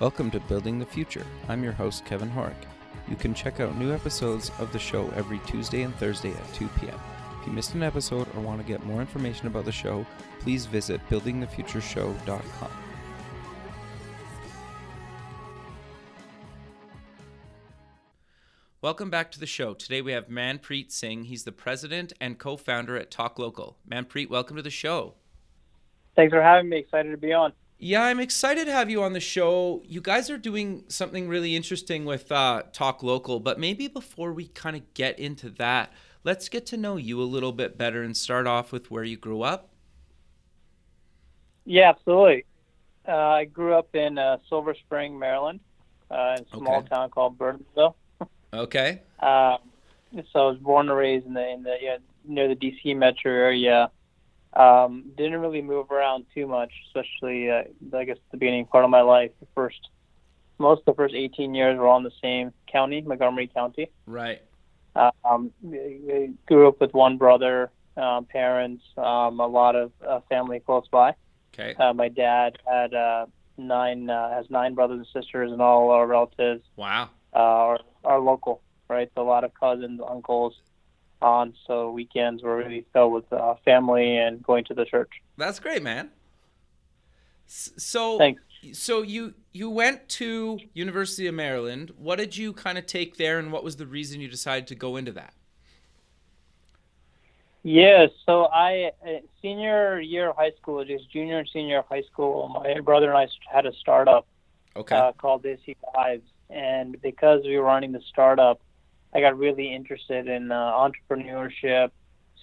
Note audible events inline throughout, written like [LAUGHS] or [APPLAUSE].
Welcome to Building the Future. I'm your host, Kevin Horek. You can check out new episodes of the show every Tuesday and Thursday at 2 p.m. If you missed an episode or want to get more information about the show, please visit buildingthefutureshow.com. Welcome back to the show. Today we have Manpreet Singh. He's the president and co founder at Talk Local. Manpreet, welcome to the show. Thanks for having me. Excited to be on. Yeah, I'm excited to have you on the show. You guys are doing something really interesting with uh, Talk Local, but maybe before we kind of get into that, let's get to know you a little bit better and start off with where you grew up. Yeah, absolutely. Uh, I grew up in uh, Silver Spring, Maryland, uh, in a small Okay. town called Burtonsville. [LAUGHS] Okay. Uh, so I was born and raised in the in the yeah, near the DC metro area. Um, didn't really move around too much, especially uh, I guess the beginning part of my life. The first most of the first 18 years were all in the same county, Montgomery County. Right. Um, I grew up with one brother, um, parents, um, a lot of uh, family close by. Okay. Uh, my dad had uh, nine uh, has nine brothers and sisters, and all our relatives Wow. uh, are are local, right? So a lot of cousins, uncles, aunts. So weekends were really filled with uh, family and going to the church. That's great, man. So, Thanks. so you you went to University of Maryland. What did you kind of take there, and what was the reason you decided to go into that? Yeah, so I uh, senior year of high school, just junior and senior of high school. My brother and I had a startup Okay. uh, called Desi Vibes, and because we were running the startup, I got really interested in uh, entrepreneurship,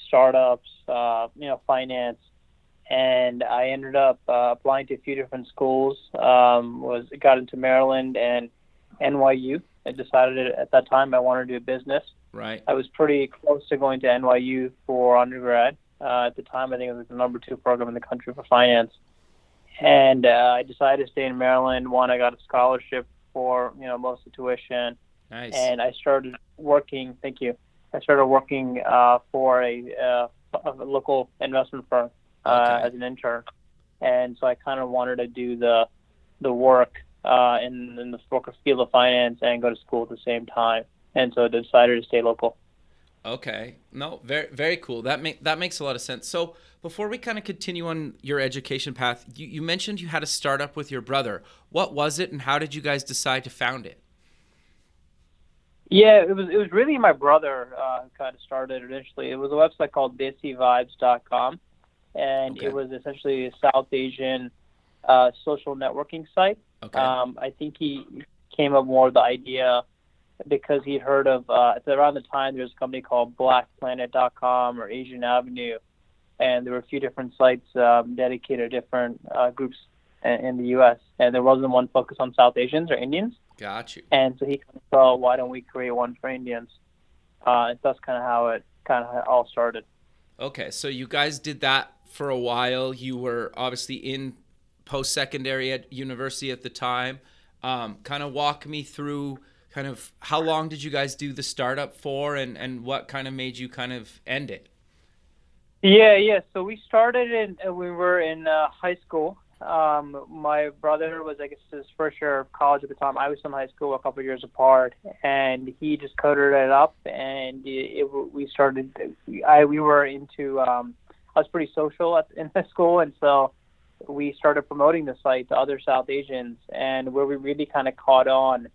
startups, uh, you know, finance, and I ended up uh, applying to a few different schools. Um, was got into Maryland and NYU. I decided at that time I wanted to do business. right. I was pretty close to going to NYU for undergrad. Uh, at the time, I think it was the number two program in the country for finance. And uh, I decided to stay in Maryland. One, I got a scholarship for you know most of the tuition, Nice. and I started working. Thank you. I started working uh, for a, uh, a local investment firm uh, Okay. as an intern, and so I kind of wanted to do the the work uh, in, in the field of finance and go to school at the same time and so I decided to stay local. Okay. No, very very cool. That make that makes a lot of sense. So before we kind of continue on your education path, you, you mentioned you had a startup with your brother. What was it, and how did you guys decide to found it? Yeah, it was it was really my brother uh, who kind of started it initially. It was a website called DesiVibes.com, and Okay. it was essentially a South Asian uh, social networking site. Okay. Um, I think he came up more with the idea because he'd heard of uh, around the time there was a company called BlackPlanet.com or Asian Avenue, and there were a few different sites um, dedicated to different uh, groups in, in the U.S. And there wasn't one focused on South Asians or Indians. Got you. And so he kind of thought, why don't we create one for Indians? Uh, and that's kind of how it kind of all started. Okay, so you guys did that for a while. You were obviously in post secondary at university at the time. Um, kind of walk me through kind of how long did you guys do the startup for and, and what kind of made you kind of end it? Yeah, yeah. So we started in we were in uh, high school. Um, my brother was, I guess, his first year of college at the time. I was in high school a couple of years apart, and he just coded it up, and it, it, we started. I we were into. Um, I was pretty social at, in the school, and so we started promoting the site to other South Asians, and where we really kind of caught on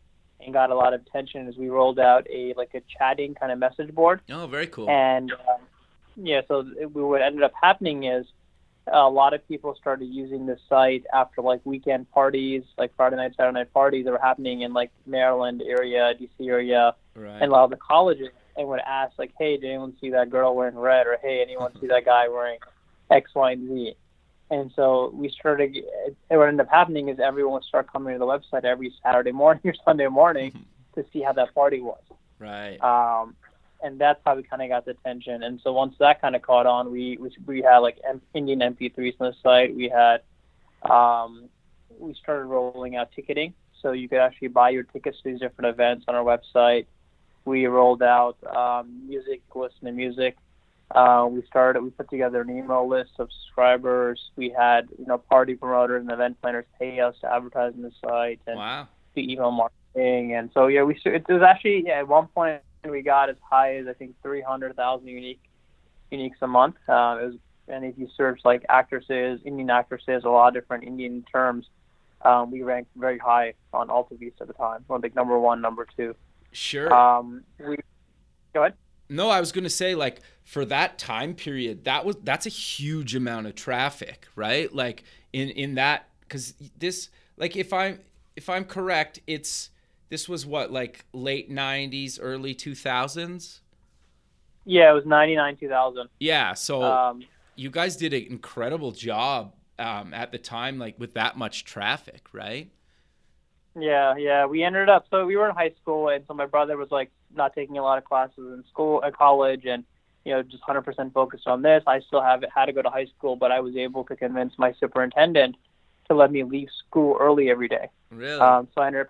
and got a lot of attention is we rolled out a like a chatting kind of message board Oh, very cool. and um, yeah, so what ended up happening is a lot of people started using the site after like weekend parties, like Friday night, Saturday night parties that were happening in like Maryland area, DC area, right. and a lot of the colleges. And would ask like, "Hey, did anyone see that girl wearing red?" or "Hey, anyone see that guy wearing X, Y, and Z?" And so we started. What ended up happening is everyone would start coming to the website every Saturday morning or [LAUGHS] Sunday morning to see how that party was right. um, and that's how we kind of got the attention. And so once that kind of caught on, we we, we had like M- Indian MP3s on the site. We had um, we started rolling out ticketing, so you could actually buy your tickets to these different events on our website. We rolled out um, music, listen to music. Uh, we started. We put together an email list of subscribers. We had you know party promoters and event planners pay us to advertise on the site and Wow. do email marketing. And so yeah, we it was actually yeah, at one point we got as high as I think 300,000 unique uniques a month. Uh, it was and if you search like actresses, Indian actresses, a lot of different Indian terms, um, we ranked very high on AltaVista at the time. Well, like number one, number two. Sure. Um, we go ahead. No, I was going to say like for that time period, that was that's a huge amount of traffic, right? Like in in that cuz this like if I'm if I'm correct, it's this was what like late 90s, early 2000s? Yeah, it was 99 2000. Yeah, so Um, you guys did an incredible job um, at the time like with that much traffic, right? Yeah, yeah. We ended up so we were in high school, and so my brother was like not taking a lot of classes in school at college, and you know just 100% focused on this. I still have had to go to high school, but I was able to convince my superintendent to let me leave school early every day. Really? Um, so I ended up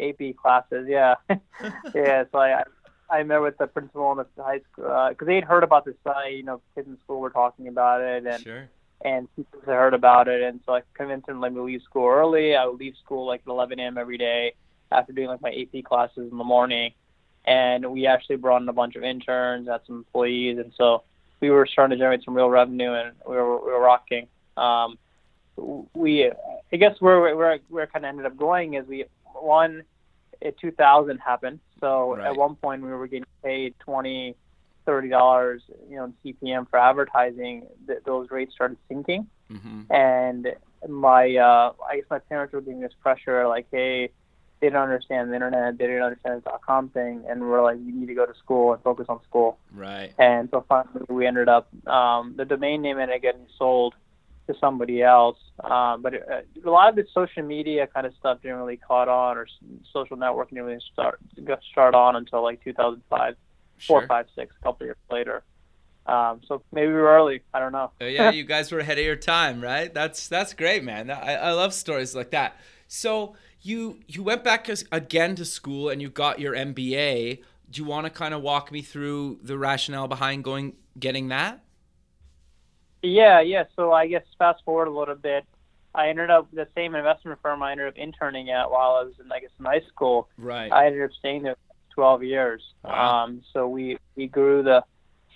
AP classes. Yeah, [LAUGHS] yeah. So I I met with the principal in the high school because they had heard about the site. You know, kids in school were talking about it, and sure. and people had heard about it, and so I convinced him to let me leave school early. I would leave school like at 11 a.m. every day after doing like my AP classes in the morning, and we actually brought in a bunch of interns, had some employees, and so we were starting to generate some real revenue, and we were we were rocking. Um, we, I guess where where where kind of ended up going is we one, it 2000 happened, so Right. at one point we were getting paid 20 thirty dollars, you know, in CPM for advertising, th- those rates started sinking. Mhm. And my, uh, I guess my parents were giving this pressure, like, hey, they didn't understand the internet, they didn't understand the dot com thing, and we're like, you need to go to school and focus on school. Right. And so finally, we ended up, um, the domain name ended up getting sold to somebody else. Um, but it, uh, a lot of the social media kind of stuff didn't really caught on, or social networking didn't really start got start on until like 2005 four, Sure. five, six, a couple years later. Um, so maybe we were early. I don't know. Uh, yeah, [LAUGHS] you guys were ahead of your time, right? That's that's great, man. I, I love stories like that. So you you went back again to school and you got your MBA. Do you want to kind of walk me through the rationale behind going getting that? Yeah, yeah. So I guess fast forward a little bit. I ended up the same investment firm I ended up interning at while I was in I guess in high school. Right. I ended up staying there 12 years. Wow. Um, so we we grew the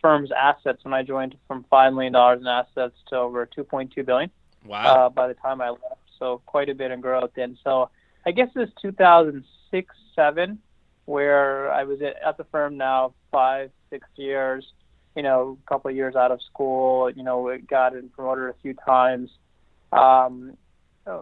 firm's assets when I joined from five million dollars in assets to over 2.2 billion. wow. uh, by the time I left. So quite a bit in growth. And so I guess it was 2006, seven, where I was at, at the firm now five, six years. You know, a couple of years out of school. You know, it got promoted a few times. Um,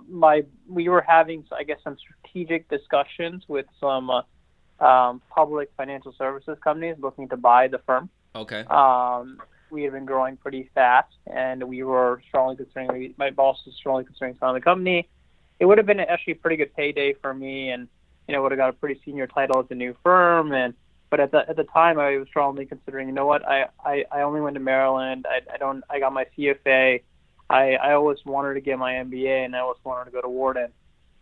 my we were having, I guess, some strategic discussions with some uh, um, public financial services companies looking to buy the firm okay. um, we had been growing pretty fast, and we were strongly considering. My boss was strongly considering selling the company. It would have been actually a pretty good payday for me, and you know would have got a pretty senior title at the new firm. And but at the at the time, I was strongly considering. You know what? I I, I only went to Maryland. I, I don't. I got my CFA. I I always wanted to get my MBA, and I always wanted to go to Wharton.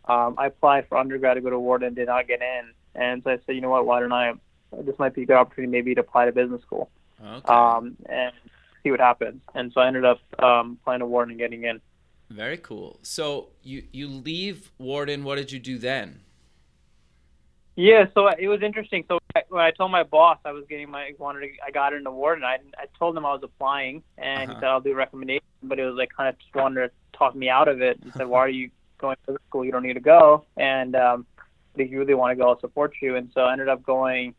Um, I applied for undergrad to go to Wharton, did not get in, and so I said, you know what? Why don't I? This might be a good opportunity, maybe to apply to business school Okay. um, and see what happens. And so I ended up um, playing a ward and getting in. Very cool. So you you leave Wharton. What did you do then? Yeah, so it was interesting. So I- when I told my boss I was getting my wanted to, I got an award, and I I told him I was applying, and Uh-huh. he said I'll do a recommendation, but it was like kind of just wanted to talk me out of it. He said, [LAUGHS] "Why are you going to school? You don't need to go." And um, if you really want to go, I'll support you. And so I ended up going,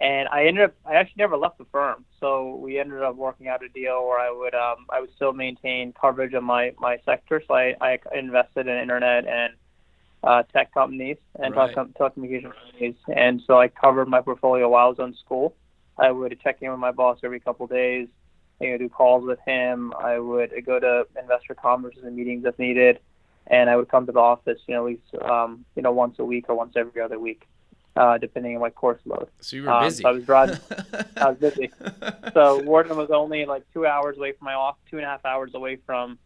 and I ended up I actually never left the firm. So we ended up working out a deal where I would um I would still maintain coverage of my my sector. So I I invested in internet and uh, tech companies and Right. telecommunication companies. And so I covered my portfolio while I was in school. I would check in with my boss every couple of days. I would do calls with him. I would go to investor conferences and meetings if needed, and I would come to the office, you know, at least um, you know once a week or once every other week, uh, depending on my course load. So you were Um, busy. so I was driving. [LAUGHS] I was busy. So Wharton was only like two hours away from my off, two and a half hours away from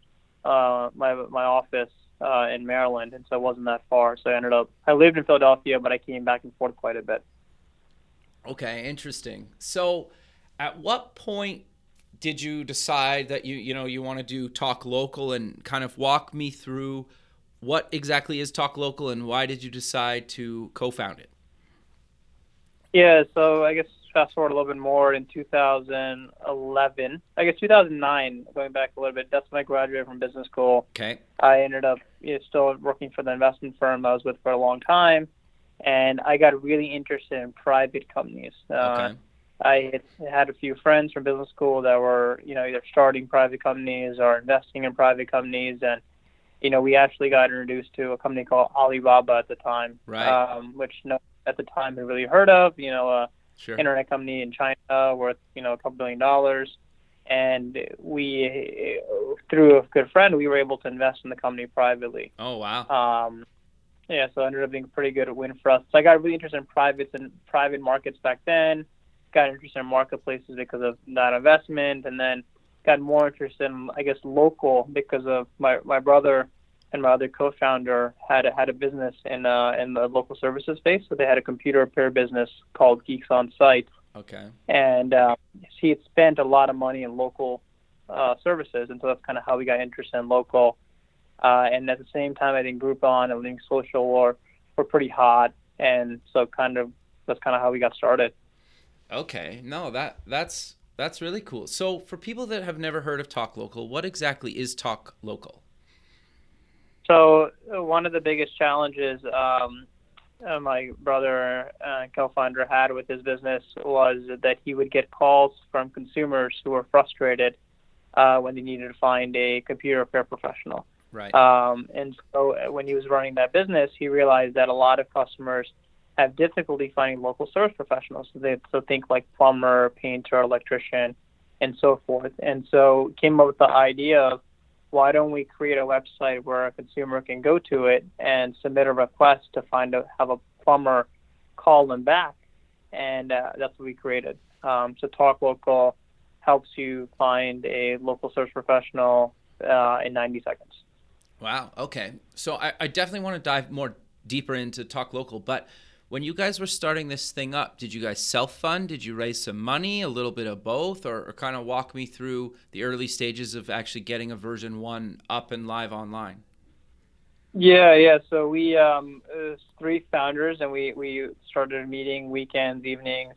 uh, my my office uh, in Maryland, and so it wasn't that far. So I ended up I lived in Philadelphia, but I came back and forth quite a bit. Okay, interesting. So, at what point did you decide that you you know you want to do talk local and kind of walk me through what exactly is talk local and why did you decide to co-found it yeah so i guess fast forward a little bit more in 2011 i guess 2009 going back a little bit that's when i graduated from business school. Okay. I ended up you know, still working for the investment firm i was with for a long time and i got really interested in private companies. Uh, okay. I had had a few friends from business school that were, you know, either starting private companies or investing in private companies, and you know, we actually got introduced to a company called Alibaba at the time, Right. um, which no at the time had really heard of, you know, a sure internet company in China worth, you know, a couple billion dollars, and we, through a good friend, we were able to invest in the company privately. oh wow Um, yeah, so it ended up being a pretty good win for us. So I got really interested in privates and private markets back then. Got interested in marketplaces because of that investment, and then got more interested in, I guess, local because of my my brother and my other co-founder had a, had a business in uh, in the local services space. So they had a computer repair business called Geeks on Site, okay and uh, he had spent a lot of money in local uh, services, and so that's kind of how we got interested in local. Uh, and at the same time, I think Groupon and LivingSocial were were pretty hot, and so kind of that's kind of how we got started. okay no that that's that's really cool so for people that have never heard of talk local what exactly is talk local So uh, one of the biggest challenges um, uh, my brother uh, co-founder had with his business was that he would get calls from consumers who were frustrated uh, when they needed to find a computer repair professional. right Um, and so uh, when he was running that business, he realized that a lot of customers have difficulty finding local service professionals. So they so think like plumber, painter, electrician, and so forth. And so came up with the idea of why don't we create a website where a consumer can go to it and submit a request to find out have a plumber call them back, and uh, that's what we created. Um, so Talk Local helps you find a local service professional uh, in 90 seconds. Wow. Okay. So I, I definitely want to dive more deeper into Talk Local. But when you guys were starting this thing up, did you guys self fund? Did you raise some money? A little bit of both? Or, or kind of walk me through the early stages of actually getting a version one up and live online? Yeah, yeah. So we um, three founders, and we we started meeting weekends, evenings.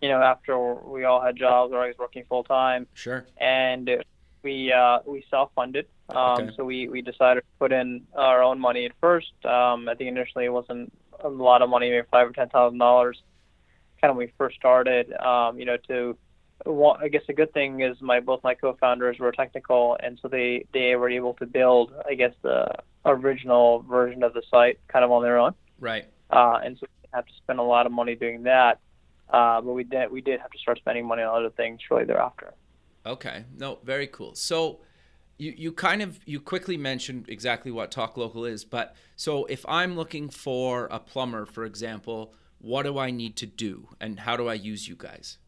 You know, after we all had jobs or I was working full time, Sure. and we uh, we self funded. Um, Okay. So we we decided to put in our own money at first. Um, I think initially it wasn't a lot of money, maybe five or ten thousand dollars. Kind of when we first started. Um, you know, to one, I guess a good thing is my both my co-founders were technical, and so they they were able to build, I guess, the original version of the site kind of on their own. Right. Uh, and so we didn't have to spend a lot of money doing that. Uh, but we did we did have to start spending money on other things shortly thereafter. Okay. No, very cool. So you, you kind of you quickly mentioned exactly what Talk Local is, but so if I'm looking for a plumber, for example, what do I need to do and how do I use you guys?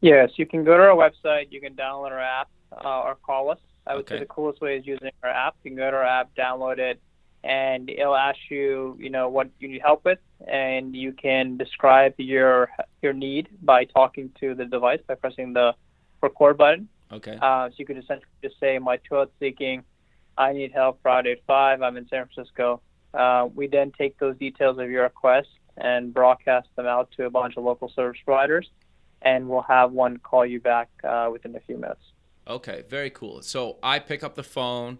Yes, you can go to our website. You can download our app uh, or call us. I would Okay. say the coolest way is using our app. You can go to our app, download it, and it'll ask you, you know, what you need help with, and you can describe your your need by talking to the device by pressing the record button. Okay. Uh, so you could essentially just say, my toilet's leaking. I need help Friday at 5. I'm in San Francisco. Uh, we then take those details of your request and broadcast them out to a bunch of local service providers, and we'll have one call you back uh, within a few minutes. Okay, very cool. So I pick up the phone,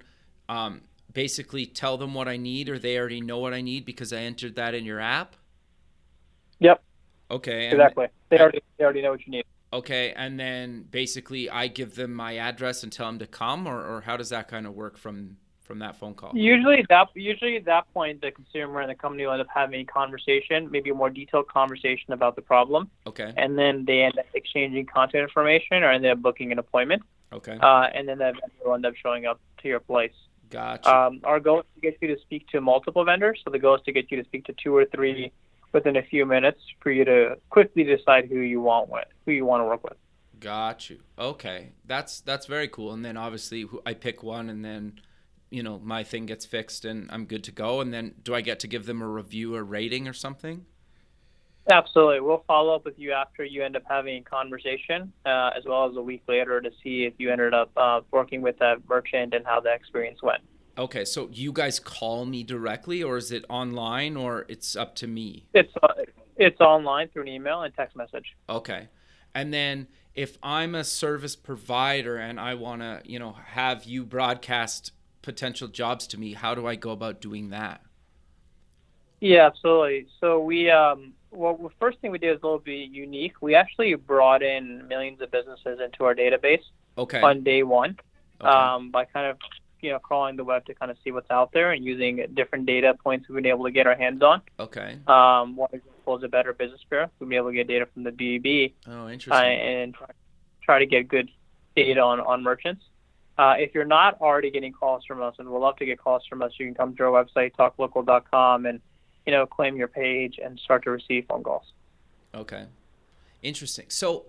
um, basically tell them what I need, or they already know what I need because I entered that in your app. Yep, Okay, exactly. They already they already know what you need. Okay, and then basically I give them my address and tell them to come, or, or how does that kind of work from from that phone call? Usually that usually at that point, the consumer and the company will end up having a conversation, maybe a more detailed conversation about the problem, Okay, and then they end up exchanging contact information or end up booking an appointment, okay, uh, and then that vendor will end up showing up to your place. gotcha. Um, our goal is to get you to speak to multiple vendors. So the goal is to get you to speak to two or three within a few minutes for you to quickly decide who you want with, who you want to work with. Got you. Okay, that's that's very cool. And then obviously I pick one, and then you know my thing gets fixed, and I'm good to go. And then do I get to give them a review or rating or something? Absolutely. We'll follow up with you after you end up having a conversation, uh, as well as a week later to see if you ended up uh, working with that merchant and how the experience went. Okay, so you guys call me directly, or is it online, or it's up to me? It's uh, it's online through an email and text message. Okay, and then if I'm a service provider and I want to, you know, have you broadcast potential jobs to me, how do I go about doing that? Yeah, absolutely. So we, um, well, the first thing we did is a little bit unique. We actually brought in millions of businesses into our database Okay. on day one okay. um, by kind of, you know, crawling the web to kind of see what's out there and using different data points we've been able to get our hands on. okay. Um, one example is a Better Business Bureau. We've been able to get data from the BBB Oh, uh, interesting. and try, try to get good data on, on merchants. Uh, if you're not already getting calls from us, and we'd love to get calls from us, you can come to our website, talklocal.com, and you know claim your page and start to receive phone calls. Okay. Interesting. So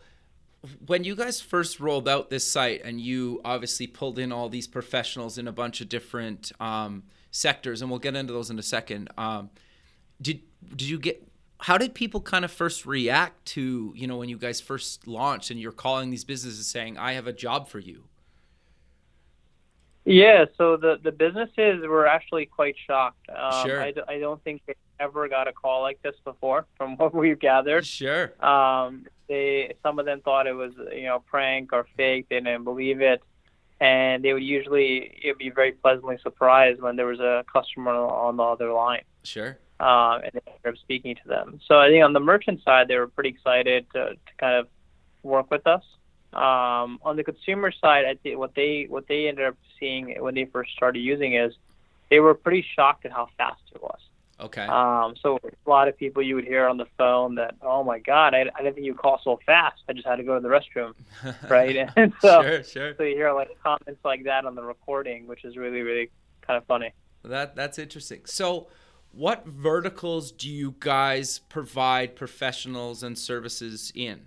when you guys first rolled out this site and you obviously pulled in all these professionals in a bunch of different um, sectors, and we'll get into those in a second. Um, did did you get how did people kind of first react to you know when you guys first launched and you're calling these businesses saying I have a job for you? Yeah, so the the businesses were actually quite shocked. Um, Sure. I, I don't think they ever got a call like this before, from [LAUGHS] what we've gathered. Sure. Um, they some of them thought it was you know prank or fake. They didn't believe it, and they would usually it'd be very pleasantly surprised when there was a customer on the other line, Sure. uh, and they ended up speaking to them. So I think on the merchant side, they were pretty excited to, to kind of work with us. Um, on the consumer side, I think what they what they ended up seeing when they first started using is they were pretty shocked at how fast it was. Okay. Um, so a lot of people you would hear on the phone that, oh my God, I, I didn't think you would call so fast. I just had to go to the restroom, [LAUGHS] right? [LAUGHS] And so, sure. Sure. so you hear like comments like that on the recording, which is really, really kind of funny. That that's interesting. So, what verticals do you guys provide professionals and services in?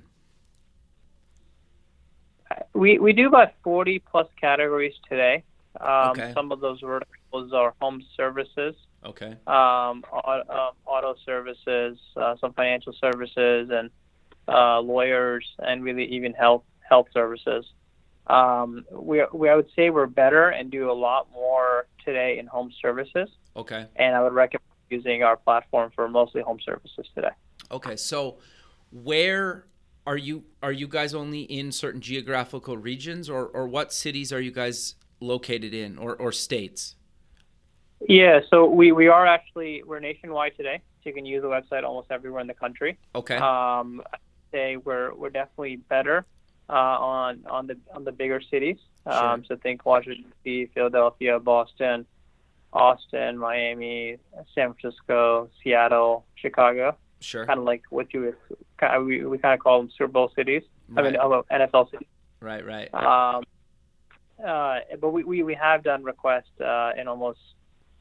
We we do about 40 plus categories today. Um, Okay. Some of those verticals are home services, Okay. um, auto, um, auto services, uh, some financial services, and uh, lawyers, and really even health health services. Um, we, we I would say we're better and do a lot more today in home services, Okay. and I would recommend using our platform for mostly home services today. Okay. So, where are you? Are you guys only in certain geographical regions, or or what cities are you guys located in, or or states? Yeah, so we, we are actually we're nationwide today, so you can use the website almost everywhere in the country. Okay. Um, I'd say we're we're definitely better uh, on on the on the bigger cities. Um, so think Washington D.C., Philadelphia, Boston, Austin, Miami, San Francisco, Seattle, Chicago. sure. Kind of like what you would- kind of, we we kind of call them Super Bowl cities. Right. I mean, NFL cities. Right. Right. Um, uh, but we, we, we have done requests uh, in almost,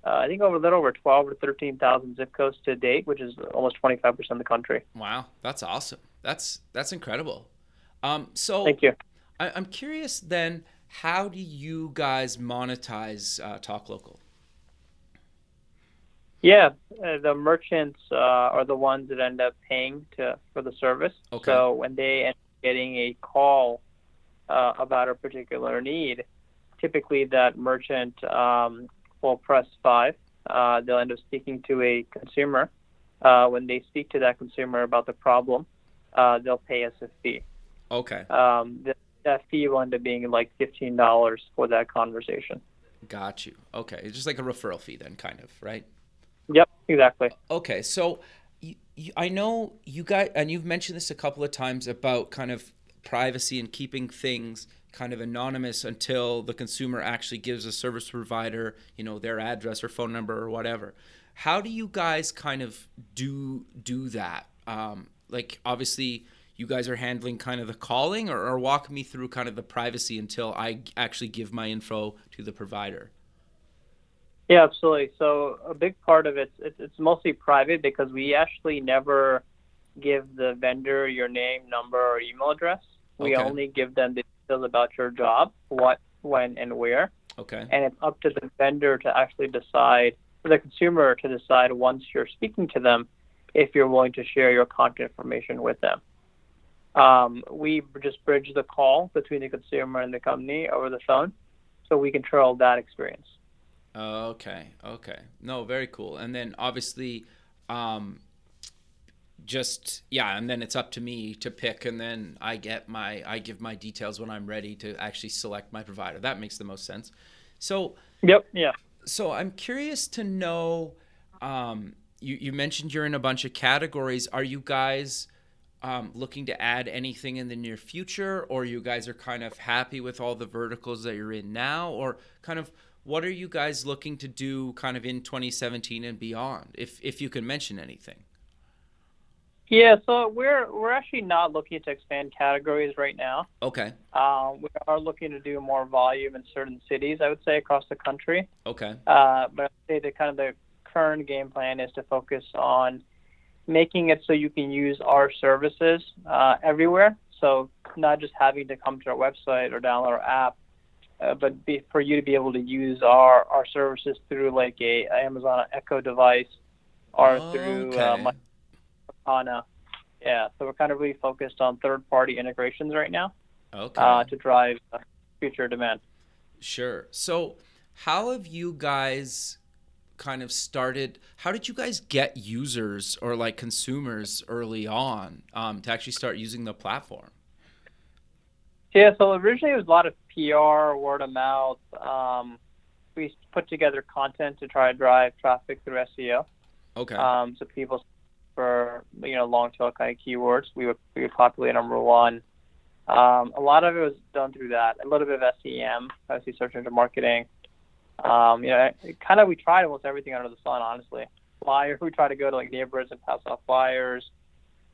uh, I think, over a little over 12 or 13,000 zip codes to date, which is almost 25% of the country. Wow. That's awesome. That's that's incredible. Um. So. Thank you. I, I'm curious then, how do you guys monetize uh, Talk Local? Yeah, uh, the merchants uh, are the ones that end up paying to for the service. Okay. So when they end up getting a call uh, about a particular need, typically that merchant um, will press five. Uh, they'll end up speaking to a consumer. Uh, when they speak to that consumer about the problem, uh, they'll pay us a fee. Okay. Um, th- that fee will end up being like fifteen dollars for that conversation. Got you. Okay. It's just like a referral fee, then, kind of, right? Yep, exactly. Okay. So I know you guys, and you've mentioned this a couple of times about kind of privacy and keeping things kind of anonymous until the consumer actually gives a service provider, you know, their address or phone number or whatever. How do you guys kind of do do that? Um, like, obviously, you guys are handling kind of the calling, or, or walk me through kind of the privacy until I actually give my info to the provider. Yeah, absolutely. So a big part of it, it's, it's mostly private because we actually never give the vendor your name, number, or email address. We Okay. only give them the details about your job, what, when, and where. Okay. And it's up to the vendor to actually decide, for the consumer to decide once you're speaking to them, if you're willing to share your contact information with them. Um, we just bridge the call between the consumer and the company over the phone, so we control that experience. Okay, okay. No, very cool. And then obviously, um, just yeah, and then it's up to me to pick, and then I get my I give my details when I'm ready to actually select my provider. That makes the most sense. So. Yep. Yeah. So I'm curious to know. Um, you you mentioned you're in a bunch of categories. Are you guys? Um, looking to add anything in the near future, or you guys are kind of happy with all the verticals that you're in now, or kind of what are you guys looking to do kind of in 2017 and beyond, if if you can mention anything? Yeah, so we're we're actually not looking to expand categories right now. Okay. Um, we are looking to do more volume in certain cities, I would say, across the country. Okay. Uh, but I'd say the kind of the current game plan is to focus on making it so you can use our services uh, everywhere. So not just having to come to our website or download our app, uh, but be, for you to be able to use our, our services through like a, Amazon Echo device or Okay. through uh, my Cortana. Yeah, so we're kind of really focused on third-party integrations right now Okay. uh, to drive uh, future demand. Sure. So, how have you guys kind of started? How did you guys get users or like consumers early on um, to actually start using the platform? Yeah, so originally it was a lot of PR, word of mouth. Um, we put together content to try to drive traffic through SEO. Okay. Um, so people for you know long tail kind of keywords, we would we would populate number one. Um, a lot of it was done through that. A little bit of SEM, obviously search engine marketing. Um, you know, kind of we tried almost everything under the sun, honestly. Flyers, [LAUGHS] we try to go to like neighborhoods and pass off flyers.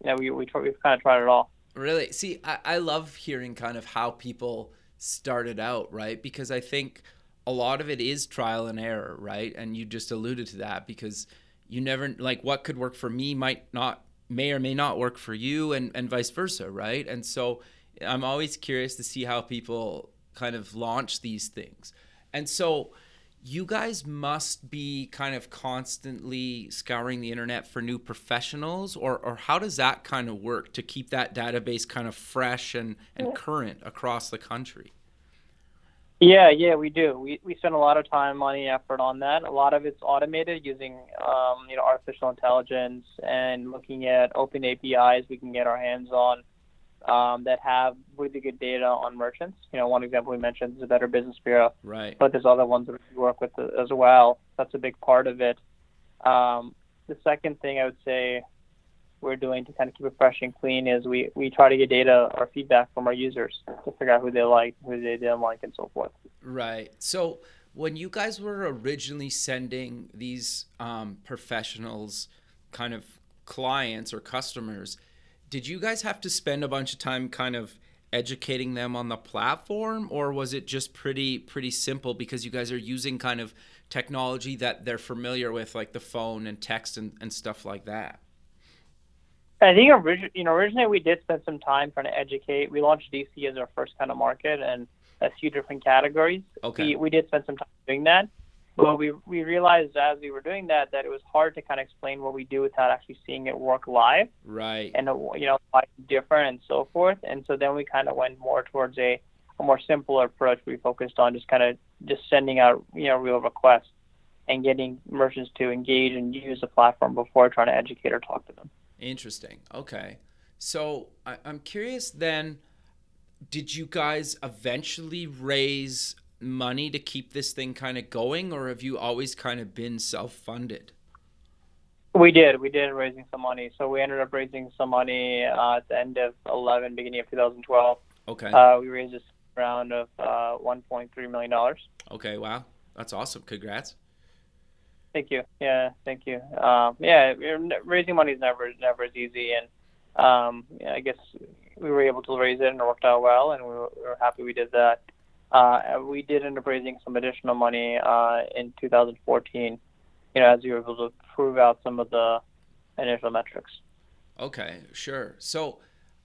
You know, we we try, we've kind of tried it all. Really? See, I, I love hearing kind of how people started out, right? Because I think a lot of it is trial and error, right? And you just alluded to that because you never like what could work for me might not may or may not work for you and, and vice versa, right? And so I'm always curious to see how people kind of launch these things. And so you guys must be kind of constantly scouring the internet for new professionals or, or how does that kind of work to keep that database kind of fresh and, and current across the country Yeah, yeah, we do. We we spend a lot of time, money, effort on that. A lot of it's automated using um, you know artificial intelligence and looking at open APIs we can get our hands on um, that have really good data on merchants. You know, one example we mentioned is the Better Business Bureau, right but there's other ones that we work with as well. That's a big part of it. Um, the second thing I would say we're doing to kind of keep it fresh and clean is we, we try to get data or feedback from our users to figure out who they like, who they didn't like, and so forth. Right. So when you guys were originally sending these um, professionals, kind of clients or customers, did you guys have to spend a bunch of time kind of educating them on the platform, or was it just pretty pretty simple because you guys are using kind of technology that they're familiar with, like the phone and text and, and stuff like that? I think origi- you know originally we did spend some time trying to educate. We launched DC as our first kind of market and a few different categories. Okay. We, we did spend some time doing that, but we we realized as we were doing that that it was hard to kind of explain what we do without actually seeing it work live Right. and you know why it's different and so forth. And so then we kind of went more towards a, a more simpler approach. We focused on just kind of just sending out you know real requests and getting merchants to engage and use the platform before trying to educate or talk to them. Interesting. Okay. So I, I'm curious then, did you guys eventually raise money to keep this thing kind of going, or have you always kind of been self funded? We did. We did raising some money. So we ended up raising some money uh, at the end of 11, beginning of 2012. Okay. Uh, we raised a round of uh, 1.3 million dollars. okay. Wow. That's awesome. Congrats. Thank you. Yeah, thank you. Um, yeah, raising money is never never as easy, and um, yeah, I guess we were able to raise it and it worked out well, and we were, we were happy we did that. Uh, we did end up raising some additional money uh, in 2014. You know, as we were able to prove out some of the initial metrics. Okay. Sure. So,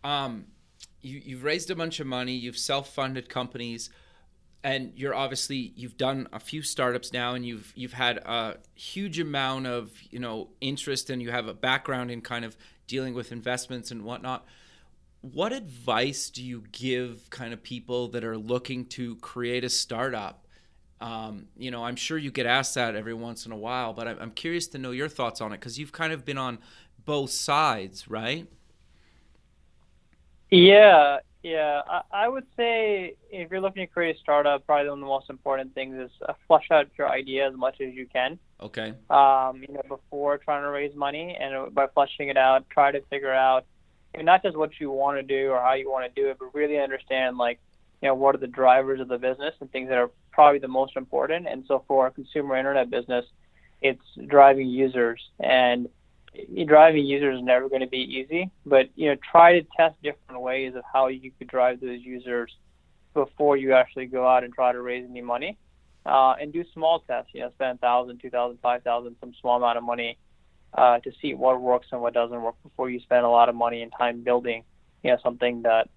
um, you you've raised a bunch of money. You've self funded companies. And you're obviously you've done a few startups now and you've you've had a huge amount of you know interest and you have a background in kind of dealing with investments and whatnot. What advice do you give kind of people that are looking to create a startup? Um, you know i'm sure you get asked that every once in a while but i'm, I'm curious to know your thoughts on it because you've kind of been on both sides right? Yeah yeah, I, I would say if you're looking to create a startup, probably one of the most important things is uh, flush out your idea as much as you can. Okay. Um, you know, before trying to raise money, and by flushing it out, try to figure out you know, not just what you want to do or how you want to do it, but really understand like you know what are the drivers of the business and things that are probably the most important. And so for a consumer internet business, it's driving users and driving users is never going to be easy, but you know, try to test different ways of how you could drive those users before you actually go out and try to raise any money. Uh, and do small tests. You know, spend thousand, two thousand, five thousand, some small amount of money uh, to see what works and what doesn't work before you spend a lot of money and time building, you know, something that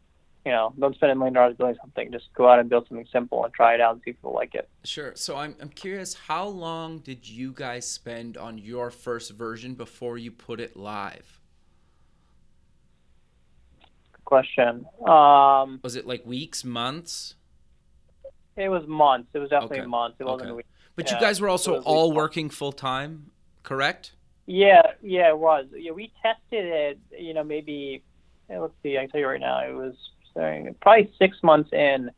you know, don't spend a million dollars building something. Just go out and build something simple and try it out and see if people like it. Sure. So I'm, I'm curious, how long did you guys spend on your first version before you put it live? Good question. Um, was it like weeks, months? It was months. It was definitely okay. months. It wasn't okay. weeks. But yeah, you guys were also all working full time, correct? Yeah, yeah, it was. Yeah, we tested it. You know, maybe let's see. I can tell you right now, it was probably six months in,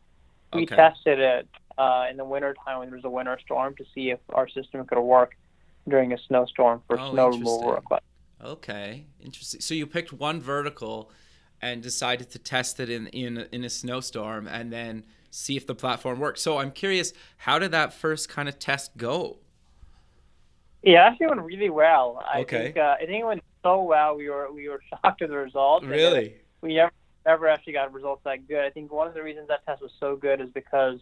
we okay. tested it uh, in the winter time when there was a winter storm to see if our system could work during a snowstorm for oh, snow removal requests. Okay, interesting. So you picked one vertical and decided to test it in in in a snowstorm and then see if the platform worked. So I'm curious, how did that first kind of test go? Yeah, actually went really well. I okay. think uh, I think it went so well. We were we were [LAUGHS] shocked at the results. Really? We never ever actually got results that good. I think one of the reasons that test was so good is because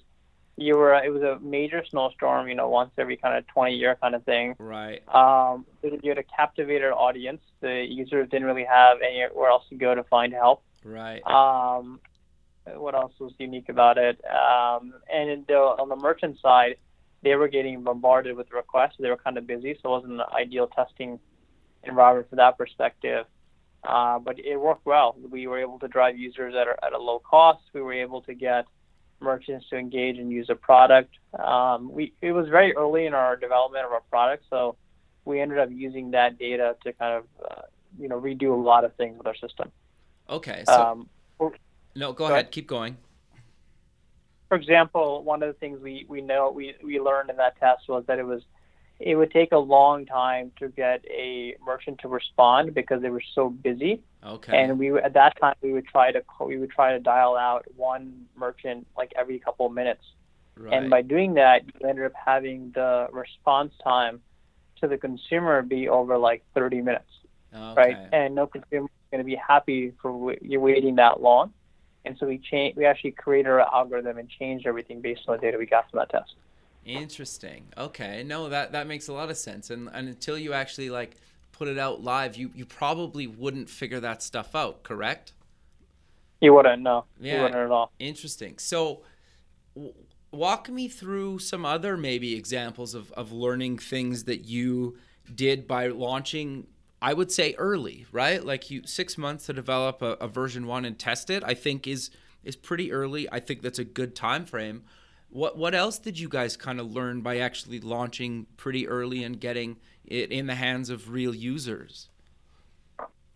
you were it was a major snowstorm, you know, once every kind of 20 year kind of thing. Right. Um, you had a captivated audience. The users didn't really have anywhere else to go to find help. Right. Um, what else was unique about it? Um, and the, on the merchant side, they were getting bombarded with requests. They were kind of busy, so it wasn't an ideal testing environment for that perspective. Uh, but it worked well. We were able to drive users at a, at a low cost. We were able to get merchants to engage and use a product. Um, we it was very early in our development of our product, so we ended up using that data to kind of uh, you know redo a lot of things with our system. Okay. So, um, no, go, go ahead. ahead. Keep going. For example, one of the things we, we know we, we learned in that test was that it was it would take a long time to get a merchant to respond because they were so busy. Okay. And we at that time we would try to we would try to dial out one merchant like every couple of minutes. Right. And by doing that, you ended up having the response time to the consumer be over like 30 minutes. Okay. Right. And no consumer is going to be happy for you waiting that long. And so we changed. We actually created our algorithm and changed everything based on the data we got from that test. Interesting. Okay. No, that that makes a lot of sense. And and until you actually like put it out live, you you probably wouldn't figure that stuff out, correct? You wouldn't, no. Yeah. You wouldn't at all. Interesting. So w- walk me through some other maybe examples of of learning things that you did by launching I would say early, right? Like you 6 months to develop a, a version 1 and test it, I think is is pretty early. I think that's a good time frame. What what else did you guys kind of learn by actually launching pretty early and getting it in the hands of real users?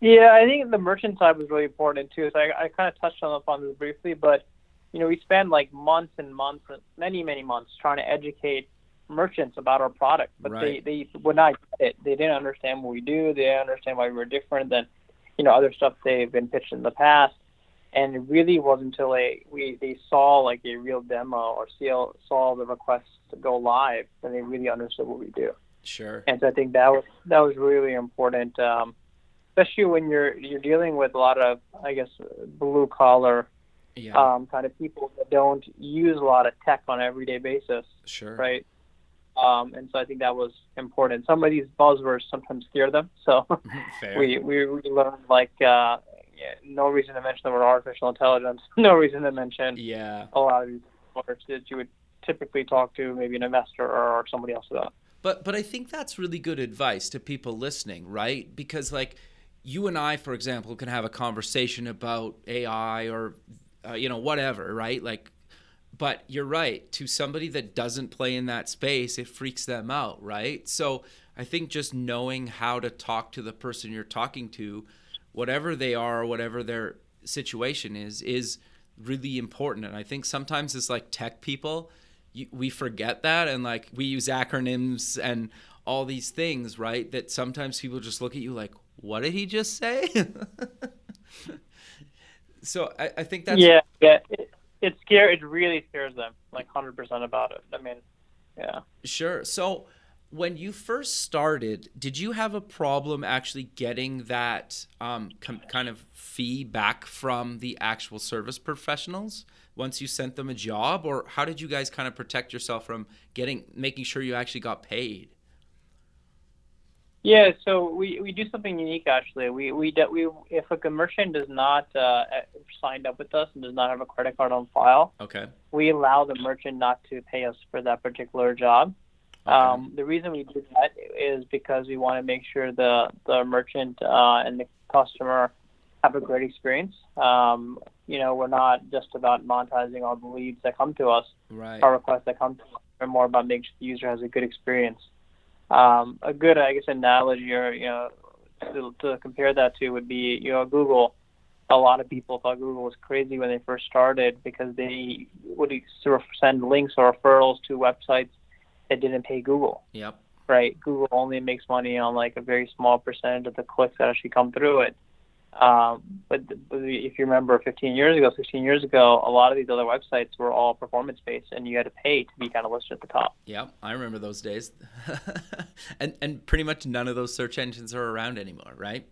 Yeah, I think the merchant side was really important too. So I, I kind of touched on upon this briefly, but you know we spent like months and months, many many months, trying to educate merchants about our product, but right. they they would not get it. They didn't understand what we do. They didn't understand why we were different than you know other stuff they've been pitched in the past and it really wasn't until a we they saw like a real demo or saw saw the request to go live that they really understood what we do. Sure. And so I think that was that was really important, um, especially when you're you're dealing with a lot of I guess blue collar yeah. um, kind of people that don't use a lot of tech on an everyday basis. Sure. Right. Um, and so I think that was important. Some of these buzzwords sometimes scare them, so [LAUGHS] we, we we learned like uh, yeah, no reason to mention the word artificial intelligence. [LAUGHS] No reason to mention yeah a lot of these words that you would typically talk to maybe an investor or somebody else about. But but I think that's really good advice to people listening, right? Because like you and I, for example, can have a conversation about AI or uh, you know whatever, right? Like, but you're right. To somebody that doesn't play in that space, it freaks them out, right? So I think just knowing how to talk to the person you're talking to, whatever they are or whatever their situation is, is really important. And I think sometimes it's like tech people, you, we forget that and like we use acronyms and all these things, right? That sometimes people just look at you like, what did he just say? [LAUGHS] so I, I, think that's yeah, yeah. It, it scares. It really scares them, like hundred percent about it. I mean, yeah. Sure. So when you first started, did you have a problem actually getting that um, com- kind of fee back from the actual service professionals once you sent them a job, or how did you guys kind of protect yourself from getting making sure you actually got paid? Yeah, so we, we do something unique actually. We we we if a merchant does not uh, signed up with us and does not have a credit card on file, okay, we allow the merchant not to pay us for that particular job. Okay. Um, the reason we do that is because we want to make sure the the merchant uh, and the customer have a great experience. Um, you know, we're not just about monetizing all the leads that come to us, right. our requests that come to us. We're more about making sure the user has a good experience. Um, a good, I guess, analogy or you know, to, to compare that to would be you know Google. A lot of people thought Google was crazy when they first started because they would sort of send links or referrals to websites that didn't pay Google. Yep. Right. Google only makes money on like a very small percentage of the clicks that actually come through it. Um, but, but if you remember 15 years ago, 16 years ago, a lot of these other websites were all performance based and you had to pay to be kind of listed at the top. Yeah, I remember those days. [LAUGHS] and and pretty much none of those search engines are around anymore, right?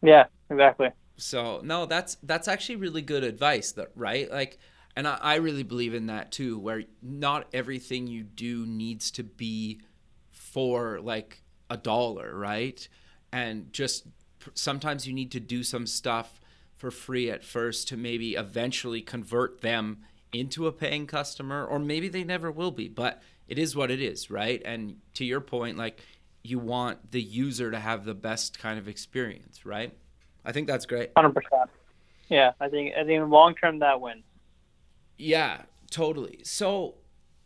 Yeah, exactly. So, no, that's that's actually really good advice, that right? Like and I, I really believe in that too where not everything you do needs to be for like a dollar right? And just sometimes you need to do some stuff for free at first to maybe eventually convert them into a paying customer or maybe they never will be but it is what it is right? And to your point like you want the user to have the best kind of experience right? I think that's great. 100% yeah i think i think long term that wins yeah, totally. So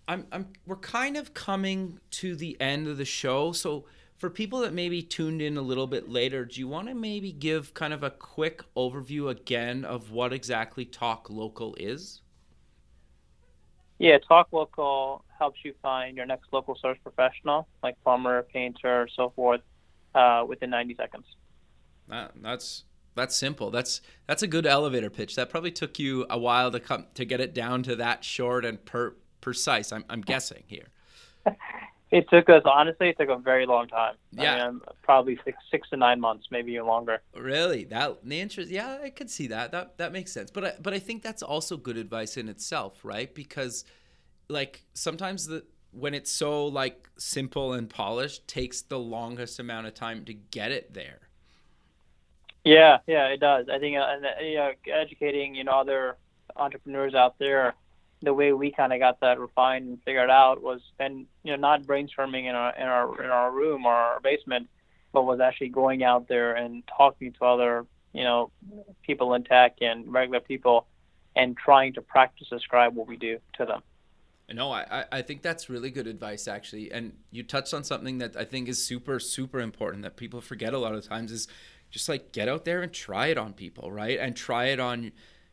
I'm I'm we're kind of coming to the end of the show. So for people that maybe tuned in a little bit later, do you want to maybe give kind of a quick overview again of what exactly Talk Local is? Yeah, Talk Local helps you find your next local service professional, like plumber, painter, so forth, uh, within 90 seconds. That, that's that's simple. That's that's a good elevator pitch. That probably took you a while to come to get it down to that short and per, precise. I'm I'm guessing here. [LAUGHS] It took us honestly. It took a very long time. Yeah, I mean, probably six six to nine months, maybe even longer. Really, that the interest? Yeah, I could see that. That that makes sense. But I, but I think that's also good advice in itself, right? Because like sometimes the when it's so like simple and polished takes the longest amount of time to get it there yeah, yeah, it does. I think, uh, and uh, you know, educating you know other entrepreneurs out there, the way we kind of got that refined and figured out was, and you know, not brainstorming in our in our in our room or our basement, but was actually going out there and talking to other you know people in tech and regular people, and trying to practice describe what we do to them. No, I, I think that's really good advice, actually. And you touched on something that I think is super, super important that people forget a lot of times is just like get out there and try it on people, right? And try it on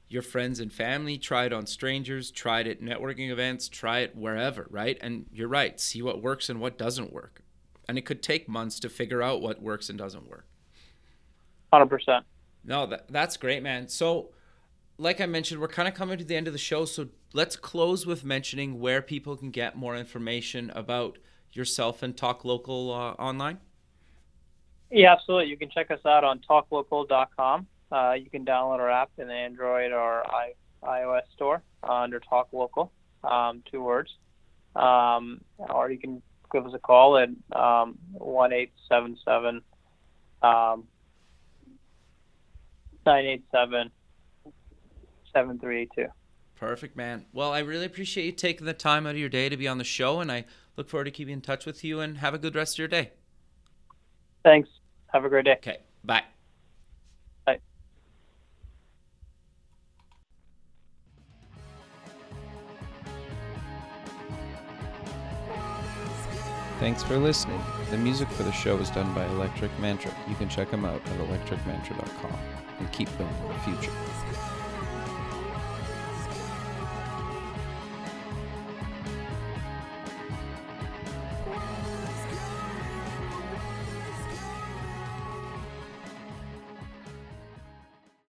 your friends and family, try it on strangers, try it at networking events, try it wherever, right? And you're right, see what works and what doesn't work. And it could take months to figure out what works and doesn't work. 100%. No, that, that's great, man. So, like I mentioned, we're kind of coming to the end of the show. So, let's close with mentioning where people can get more information about yourself and Talk Local uh, online. Yeah, absolutely. You can check us out on talklocal.com. Uh, you can download our app in the Android or I, iOS store uh, under Talk Local, um, two words. Um, or you can give us a call at um, 1877 um, 987 7382. Perfect, man. Well, I really appreciate you taking the time out of your day to be on the show, and I look forward to keeping in touch with you. And have a good rest of your day. Thanks. Have a great day. Okay. Bye. Bye. Thanks for listening. The music for the show is done by Electric Mantra. You can check them out at electricmantra.com and keep building the future.